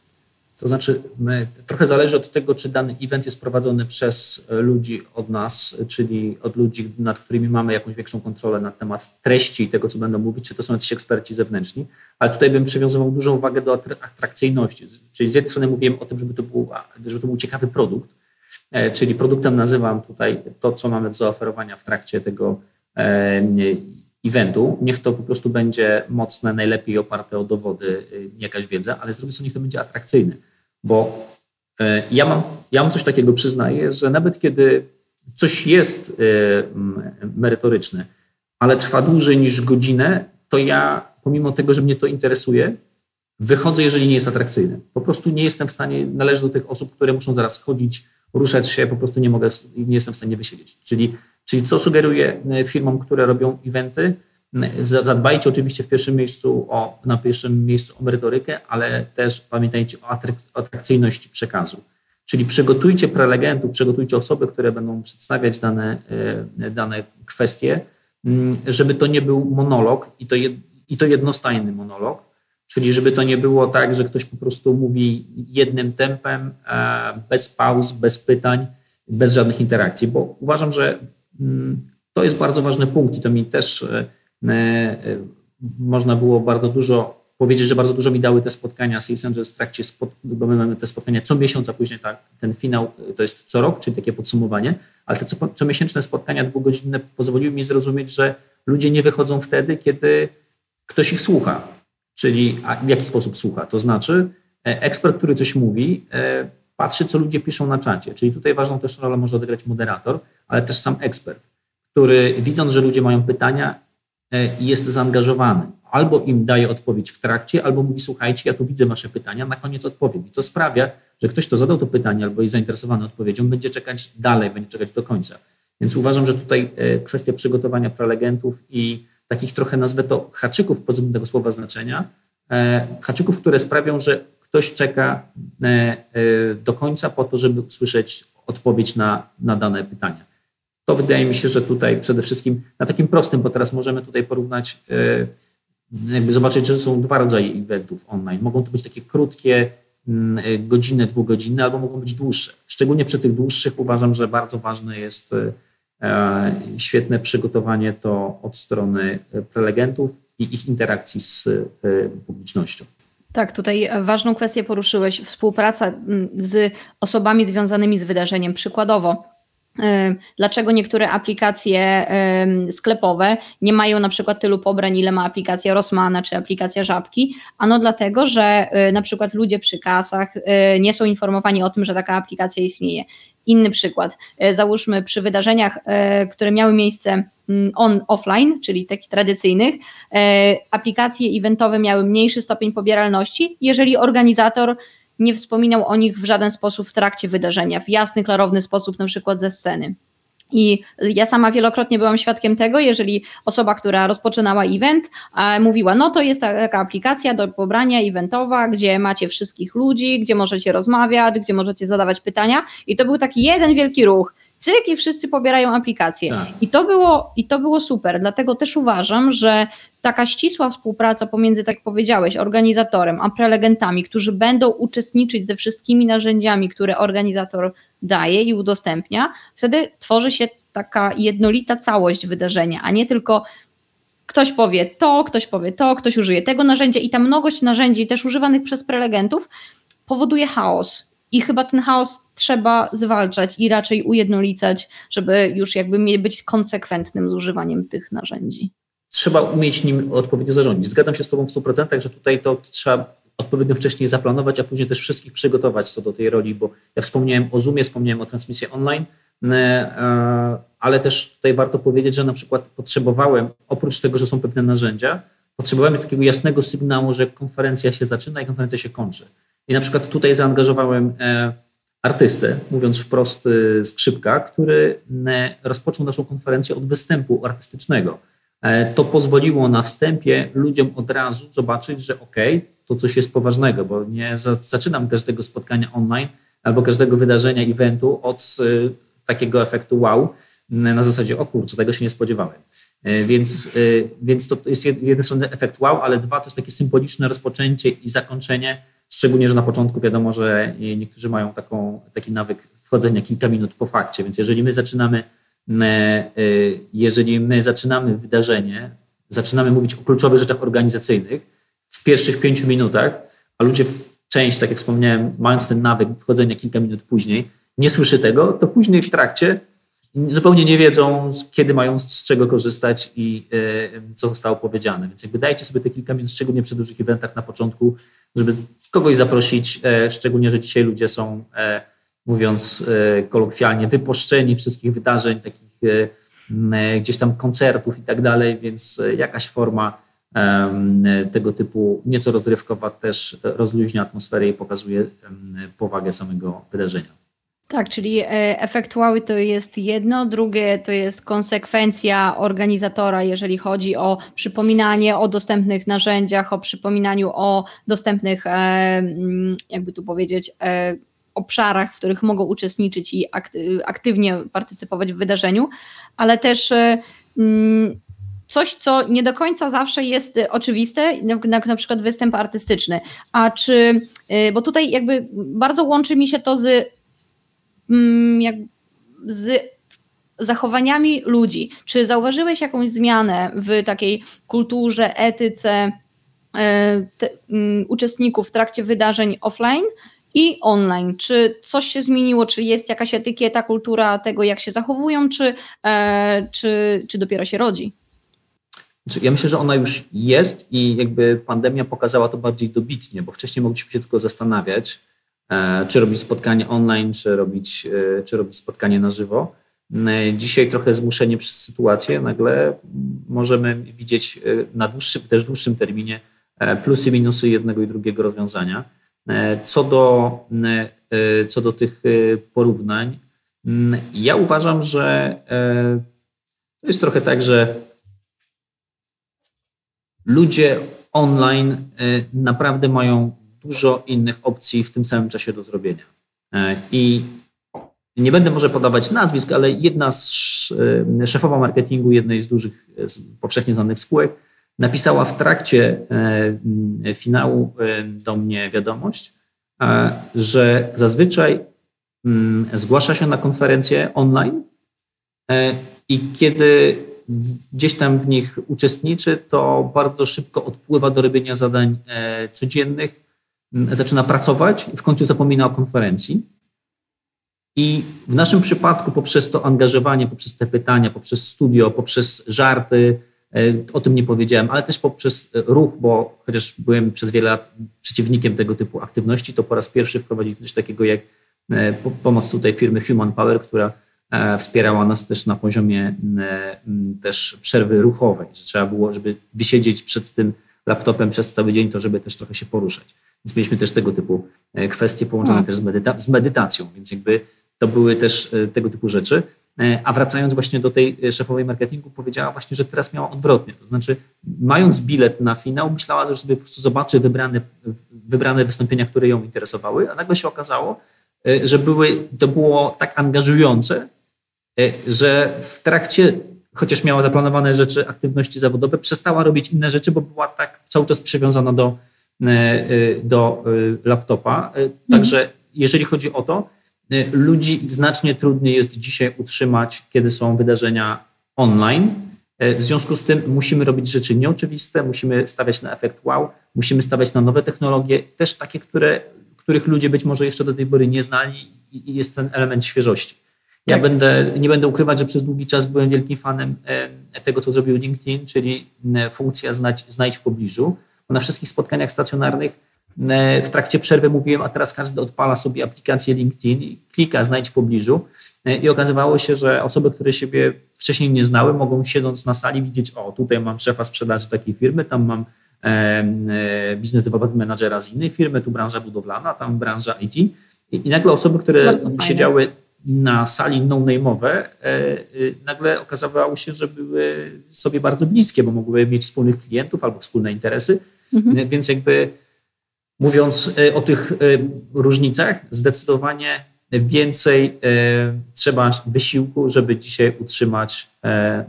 To znaczy, my, trochę zależy od tego, czy dany event jest prowadzony przez ludzi od nas, czyli od ludzi, nad którymi mamy jakąś większą kontrolę na temat treści i tego, co będą mówić, czy to są jacyś eksperci zewnętrzni. Ale tutaj bym przywiązywał dużą uwagę do atrakcyjności. Czyli z jednej strony mówiłem o tym, żeby to był, żeby to był ciekawy produkt, e, czyli produktem nazywam tutaj to, co mamy do zaoferowania w trakcie tego eventu. Niech to po prostu będzie mocne, najlepiej oparte o dowody, jakaś wiedza, ale z drugiej strony niech to będzie atrakcyjne bo e, ja mam, ja mam coś takiego, przyznaję, że nawet kiedy coś jest e, merytoryczne, ale trwa dłużej niż godzinę, to ja, pomimo tego, że mnie to interesuje, wychodzę, jeżeli nie jest atrakcyjne. Po prostu nie jestem w stanie, należę do tych osób, które muszą zaraz chodzić, ruszać się, po prostu nie mogę, nie jestem w stanie wysiedzieć. Czyli, czyli co sugeruję e, firmom, które robią eventy, Zadbajcie oczywiście w pierwszym miejscu o, na pierwszym miejscu o merytorykę, ale też pamiętajcie o atrakcyjności przekazu. Czyli przygotujcie prelegentów, przygotujcie osoby, które będą przedstawiać dane, e, dane kwestie, mm, żeby to nie był monolog i to, jed, i to jednostajny monolog, czyli żeby to nie było tak, że ktoś po prostu mówi jednym tempem, e, bez pauz, bez pytań, bez żadnych interakcji, bo uważam, że to jest bardzo ważny punkt i to mi też e, E, e, można było bardzo dużo powiedzieć, że bardzo dużo mi dały te spotkania Sales Angels w trakcie, spot, bo my mamy te spotkania co miesiąc, a później tak, ten finał to jest co rok, czyli takie podsumowanie, ale te co, comiesięczne spotkania dwugodzinne pozwoliły mi zrozumieć, że ludzie nie wychodzą wtedy, kiedy ktoś ich słucha. Czyli w jaki sposób słucha? To znaczy, e, ekspert, który coś mówi, patrzy, co ludzie piszą na czacie. Czyli tutaj ważną też rolę może odegrać moderator, ale też sam ekspert, który widząc, że ludzie mają pytania, E, jest zaangażowany. Albo im daje odpowiedź w trakcie, albo mówi: Słuchajcie, ja tu widzę Wasze pytania, na koniec odpowiem. I to sprawia, że ktoś, kto zadał to pytanie albo jest zainteresowany odpowiedzią, będzie czekać dalej, będzie czekać do końca. Więc uważam, że tutaj e, kwestia przygotowania prelegentów i takich trochę nazwę to haczyków pozytywnym tego słowa znaczenia, e, haczyków, które sprawią, że ktoś czeka do końca po to, żeby usłyszeć odpowiedź na, na dane pytania to wydaje mi się, że tutaj przede wszystkim na takim prostym, bo teraz możemy tutaj porównać, e, jakby zobaczyć, że są dwa rodzaje eventów online. Mogą to być takie krótkie, mm, e, godzinne, dwugodzinne, albo mogą być dłuższe. Szczególnie przy tych dłuższych uważam, że bardzo ważne jest e, świetne przygotowanie to od strony prelegentów i ich interakcji z publicznością. Tak, tutaj ważną kwestię poruszyłeś, współpraca mm, z osobami związanymi z wydarzeniem. Przykładowo, Dlaczego niektóre aplikacje sklepowe nie mają na przykład tylu pobrań, ile ma aplikacja Rossmana czy aplikacja Żabki? Ano dlatego, że na przykład ludzie przy kasach nie są informowani o tym, że taka aplikacja istnieje. Inny przykład. Załóżmy przy wydarzeniach, które miały miejsce mm, on, offline, czyli takich tradycyjnych, aplikacje eventowe miały mniejszy stopień pobieralności, jeżeli organizator nie wspominał o nich w żaden sposób w trakcie wydarzenia, w jasny, klarowny sposób, na przykład ze sceny. I ja sama wielokrotnie byłam świadkiem tego, jeżeli osoba, która rozpoczynała event, mówiła, no to jest taka aplikacja do pobrania eventowa, gdzie macie wszystkich ludzi, gdzie możecie rozmawiać, gdzie możecie zadawać pytania. I to był taki jeden wielki ruch cyk i wszyscy pobierają aplikację. Tak. I, to było, I to było super, dlatego też uważam, że taka ścisła współpraca pomiędzy, tak jak powiedziałeś, organizatorem a prelegentami, którzy będą uczestniczyć ze wszystkimi narzędziami, które organizator daje i udostępnia, wtedy tworzy się taka jednolita całość wydarzenia, a nie tylko ktoś powie to, ktoś powie to, ktoś użyje tego narzędzia i ta mnogość narzędzi też używanych przez prelegentów powoduje chaos. I chyba ten chaos trzeba zwalczać i raczej ujednolicać, żeby już jakby być konsekwentnym z używaniem tych narzędzi. Trzeba umieć nim odpowiednio zarządzić. Zgadzam się z Tobą w 100%, że tutaj to trzeba odpowiednio wcześniej zaplanować, a później też wszystkich przygotować co do tej roli, bo ja wspomniałem o Zoomie, wspomniałem o transmisji online, e, ale też tutaj warto powiedzieć, że na przykład potrzebowałem, oprócz tego, że są pewne narzędzia, potrzebowałem takiego jasnego sygnału, że konferencja się zaczyna i konferencja się kończy. I na przykład tutaj zaangażowałem e, artystę, mówiąc wprost e, skrzypka, który e, rozpoczął naszą konferencję od występu artystycznego. To pozwoliło na wstępie ludziom od razu zobaczyć, że okay, to coś jest poważnego, bo nie zaczynam każdego spotkania online albo każdego wydarzenia, eventu od takiego efektu wow, na zasadzie, o kurczę, tego się nie spodziewałem. Więc, więc to jest jeden strony efekt wow, ale dwa to jest takie symboliczne rozpoczęcie i zakończenie, szczególnie, że na początku wiadomo, że niektórzy mają taką, taki nawyk wchodzenia kilka minut po fakcie, więc jeżeli my zaczynamy jeżeli my zaczynamy wydarzenie, zaczynamy mówić o kluczowych rzeczach organizacyjnych w pierwszych pięciu minutach, a ludzie część, tak jak wspomniałem, mając ten nawyk wchodzenia kilka minut później, nie słyszy tego, to później w trakcie zupełnie nie wiedzą, kiedy mają z czego korzystać i e, co zostało powiedziane. Więc jakby dajcie sobie te kilka minut, szczególnie przy dużych eventach na początku, żeby kogoś zaprosić, e, szczególnie, że dzisiaj ludzie są, e, mówiąc kolokwialnie, wypuszczeni wszystkich wydarzeń, takich gdzieś tam koncertów i tak dalej, więc jakaś forma tego typu nieco rozrywkowa też rozluźnia atmosferę i pokazuje powagę samego wydarzenia. Tak, czyli e, efekt wow to jest jedno, drugie to jest konsekwencja organizatora, jeżeli chodzi o przypominanie o dostępnych narzędziach, o przypominaniu o dostępnych, e, jakby tu powiedzieć, e, obszarach, w których mogą uczestniczyć i aktywnie partycypować w wydarzeniu, ale też coś, co nie do końca zawsze jest oczywiste, jak na przykład występ artystyczny. A czy, bo tutaj jakby bardzo łączy mi się to z, jak, z zachowaniami ludzi. Czy zauważyłeś jakąś zmianę w takiej kulturze, etyce e, te, um, uczestników w trakcie wydarzeń offline? i online. Czy coś się zmieniło? Czy jest jakaś etykieta, kultura tego, jak się zachowują, czy, e, czy, czy dopiero się rodzi? Znaczy, ja myślę, że ona już jest i jakby pandemia pokazała to bardziej dobitnie, bo wcześniej mogliśmy się tylko zastanawiać, czy robić spotkanie online, czy robić, e, czy robić spotkanie na żywo. E, dzisiaj trochę zmuszenie przez sytuację, nagle możemy widzieć na dłuższym, też dłuższym terminie plusy minusy jednego i drugiego rozwiązania. Co do, co do tych porównań, ja uważam, że to jest trochę tak, że ludzie online naprawdę mają dużo innych opcji w tym samym czasie do zrobienia. E, I nie będę może podawać nazwisk, ale jedna z y, szefowa marketingu jednej z dużych, powszechnie znanych spółek napisała w trakcie e, finału e, do mnie wiadomość, że zazwyczaj zgłasza się na konferencję online i kiedy gdzieś tam w nich uczestniczy, to bardzo szybko odpływa do robienia zadań e, codziennych, zaczyna pracować i w końcu zapomina o konferencji. I w naszym przypadku poprzez to angażowanie, poprzez te pytania, poprzez studio, poprzez żarty, e, o tym nie powiedziałem, ale też poprzez ruch, bo chociaż byłem przez wiele lat przeciwnikiem tego typu aktywności, to po raz pierwszy wprowadziliśmy coś takiego jak e, pomoc tutaj firmy Human Power, która E, wspierała nas też na poziomie też przerwy ruchowej, że trzeba było, żeby wysiedzieć przed tym laptopem przez cały dzień, to żeby też trochę się poruszać. Więc mieliśmy też tego typu e, kwestie połączone no. też z, medyta z medytacją, więc jakby to były też e, tego typu rzeczy. A wracając właśnie do tej szefowej marketingu, powiedziała właśnie, że teraz miała odwrotnie. To znaczy, mając bilet na finał, myślała, że sobie po prostu zobaczy wybrane, wybrane wystąpienia, które ją interesowały, a nagle się okazało, że były, to było tak angażujące, E, że w trakcie, chociaż miała zaplanowane rzeczy, aktywności zawodowe, przestała robić inne rzeczy, bo była tak cały czas przywiązana do, e, e, do laptopa. Także mhm. jeżeli chodzi o to, ludzi znacznie trudniej jest dzisiaj utrzymać, kiedy są wydarzenia online. W związku z tym musimy robić rzeczy nieoczywiste, musimy stawiać na efekt wow, musimy stawiać na nowe technologie, też takie, które, których ludzie być może jeszcze do tej pory nie znali i jest ten element świeżości. Ja tak. będę, nie będę ukrywać, że przez długi czas byłem wielkim fanem e, tego, co zrobił LinkedIn, czyli e, funkcja znać, znajdź w pobliżu. Na wszystkich spotkaniach stacjonarnych e, w trakcie przerwy mówiłem, a teraz każdy odpala sobie aplikację LinkedIn i klika znajdź w pobliżu. I okazywało się, że osoby, które siebie wcześniej nie znały, mogą siedząc na sali widzieć, o tutaj mam szefa sprzedaży takiej firmy, tam mam biznes development managera z innej firmy, tu branża budowlana, tam branża IT. I, i nagle osoby, które siedziały na sali no-name'owe, e, e, nagle okazywało się, że były sobie bardzo bliskie, bo mogły mieć wspólnych klientów albo wspólne interesy. Mhm. Więc jakby mówiąc e, o tych różnicach, zdecydowanie więcej trzeba wysiłku, żeby dzisiaj utrzymać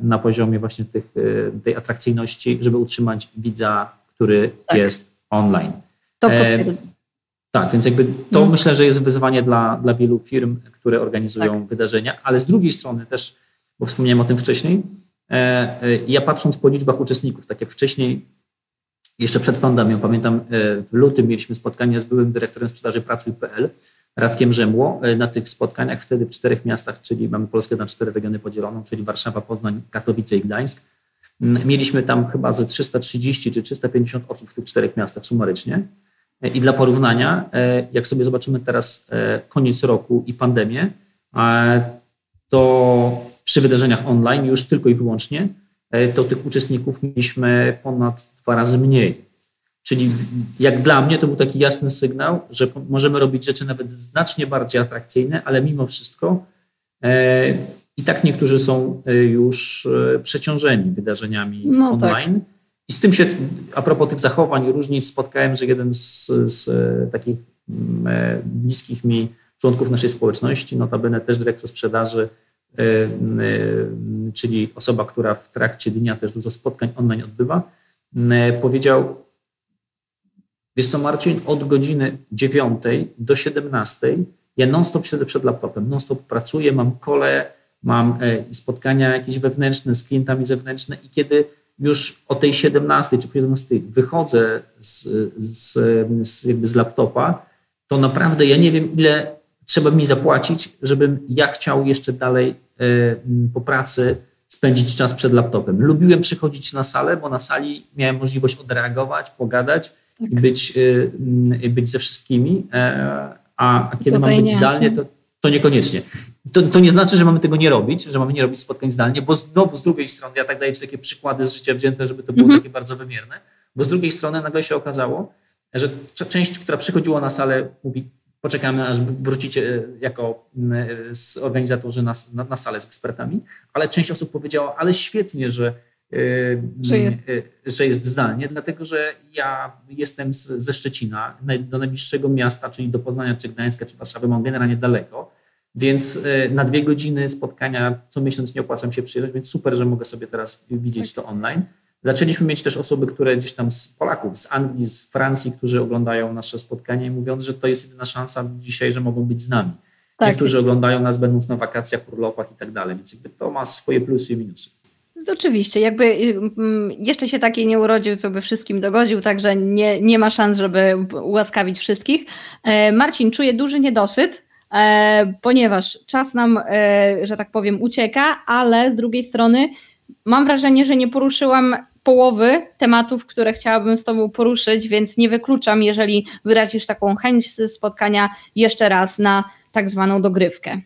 na poziomie właśnie tych, tej atrakcyjności, żeby utrzymać widza, który tak. jest online. To potwierdzam. Tak, więc jakby to hmm. myślę, że jest wyzwanie dla, dla wielu firm, które organizują tak. wydarzenia, ale z drugiej strony też, bo wspomniałem o tym wcześniej, e, e, ja patrząc po liczbach uczestników, tak jak wcześniej, jeszcze przed pandemią, pamiętam, e, w lutym mieliśmy spotkanie z byłym dyrektorem sprzedaży Pracuj.pl, Radkiem Rzemło, na tych spotkaniach wtedy w czterech miastach, czyli mamy Polskę na cztery regiony podzieloną, czyli Warszawa, Poznań, Katowice i Gdańsk. Mieliśmy tam chyba ze 330 czy 350 osób w tych czterech miastach sumarycznie. I dla porównania, e, jak sobie zobaczymy teraz e, koniec roku i pandemię, e, to przy wydarzeniach online już tylko i wyłącznie, to tych uczestników mieliśmy ponad dwa razy mniej. Czyli jak dla mnie to był taki jasny sygnał, że możemy robić rzeczy nawet znacznie bardziej atrakcyjne, ale mimo wszystko i tak niektórzy są już przeciążeni wydarzeniami no tak. online. Tak. I z tym się, a propos tych zachowań, różnie spotkałem, że jeden z, z e, takich mm, e, bliskich mi członków naszej społeczności, notabene też dyrektor sprzedaży, e, czyli osoba, która w trakcie dnia też dużo spotkań online odbywa, powiedział, wiesz co Marcin, od godziny 9 do 17 ja non-stop siedzę przed laptopem, non-stop pracuję, mam kole, mam spotkania jakieś wewnętrzne z klientami zewnętrzne i kiedy już o tej 17 czy 17 wychodzę z, z, z, jakby z laptopa, to naprawdę ja nie wiem, ile trzeba mi zapłacić, żebym ja chciał jeszcze dalej e, po pracy spędzić czas przed laptopem. Lubiłem przychodzić na salę, bo na sali miałem możliwość odreagować, pogadać tak. i być, e, być ze wszystkimi, e, a, a kiedy mam być nie. zdalnie, to, to niekoniecznie. To, to, nie znaczy, że mamy tego nie robić, że mamy nie robić spotkań zdalnie, bo znowu z drugiej strony, ja tak daję Ci takie przykłady z życia wzięte, żeby to było -hmm. takie bardzo wymierne, bo z drugiej strony nagle się okazało, że część, która przychodziła na salę, mówi, poczekamy, aż wrócicie e, jako e, organizatorzy na, na, na salę z ekspertami, ale część osób powiedziała, ale świetnie, że e, że jest. że jest zdalnie, dlatego że ja jestem z, ze Szczecina, do najbliższego miasta, czyli do Poznania, czy Gdańska, czy Warszawy, mam generalnie daleko więc na dwie godziny spotkania co miesiąc nie opłacam się przyjeżdżać, więc super, że mogę sobie teraz widzieć to online. Zaczęliśmy mieć też osoby, które gdzieś tam z Polaków, z Anglii, z Francji, którzy oglądają nasze spotkania i mówiąc, że to jest jedyna szansa dzisiaj, że mogą być z nami. Tak. Niektórzy oglądają nas będąc na wakacjach, urlopach i tak dalej, więc jakby to ma swoje plusy i minusy. Oczywiście, jakby mm, jeszcze się taki nie urodził, co by wszystkim dogodził, także nie, nie ma szans, żeby ułaskawić wszystkich. E, Marcin, czuje duży niedosyt, E, ponieważ czas nam, e, że tak powiem, ucieka, ale z drugiej strony mam wrażenie, że nie poruszyłam połowy tematów, które chciałabym z Tobą poruszyć, więc nie wykluczam, jeżeli wyrazisz taką chęć spotkania jeszcze raz na tak zwaną dogrywkę.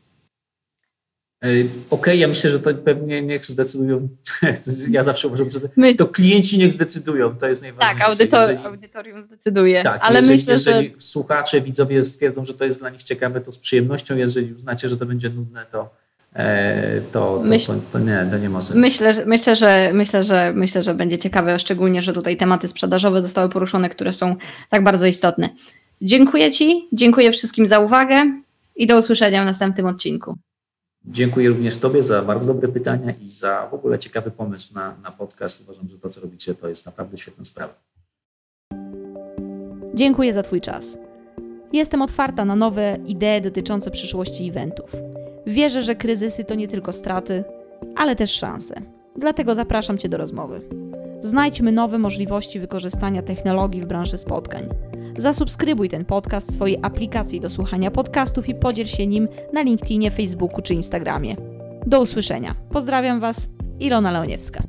Okej, okay, ja myślę, że to pewnie niech zdecydują. Ja zawsze uważam, że to klienci niech zdecydują, to jest najważniejsze. Tak, audytor, jeżeli, audytorium zdecyduje. Tak, ale jeżeli, myślę, jeżeli że... słuchacze, widzowie stwierdzą, że to jest dla nich ciekawe, to z przyjemnością. Jeżeli uznacie, że to będzie nudne, to, e, to, Myśl... to, to, nie, to nie ma sensu. Myślę, że, myślę, że, myślę, że, myślę, że będzie ciekawe, szczególnie, że tutaj tematy sprzedażowe zostały poruszone, które są tak bardzo istotne. Dziękuję Ci, dziękuję wszystkim za uwagę i do usłyszenia w następnym odcinku. Dziękuję również Tobie za bardzo dobre pytania i za w ogóle ciekawy pomysł na, na podcast. Uważam, że to, co robicie, to jest naprawdę świetna sprawa. Dziękuję za Twój czas. Jestem otwarta na nowe idee dotyczące przyszłości eventów. Wierzę, że kryzysy to nie tylko straty, ale też szanse. Dlatego zapraszam Cię do rozmowy. Znajdźmy nowe możliwości wykorzystania technologii w branży spotkań. Zasubskrybuj ten podcast w swojej aplikacji do słuchania podcastów i podziel się nim na LinkedInie, Facebooku czy Instagramie. Do usłyszenia. Pozdrawiam Was, Ilona Leoniewska.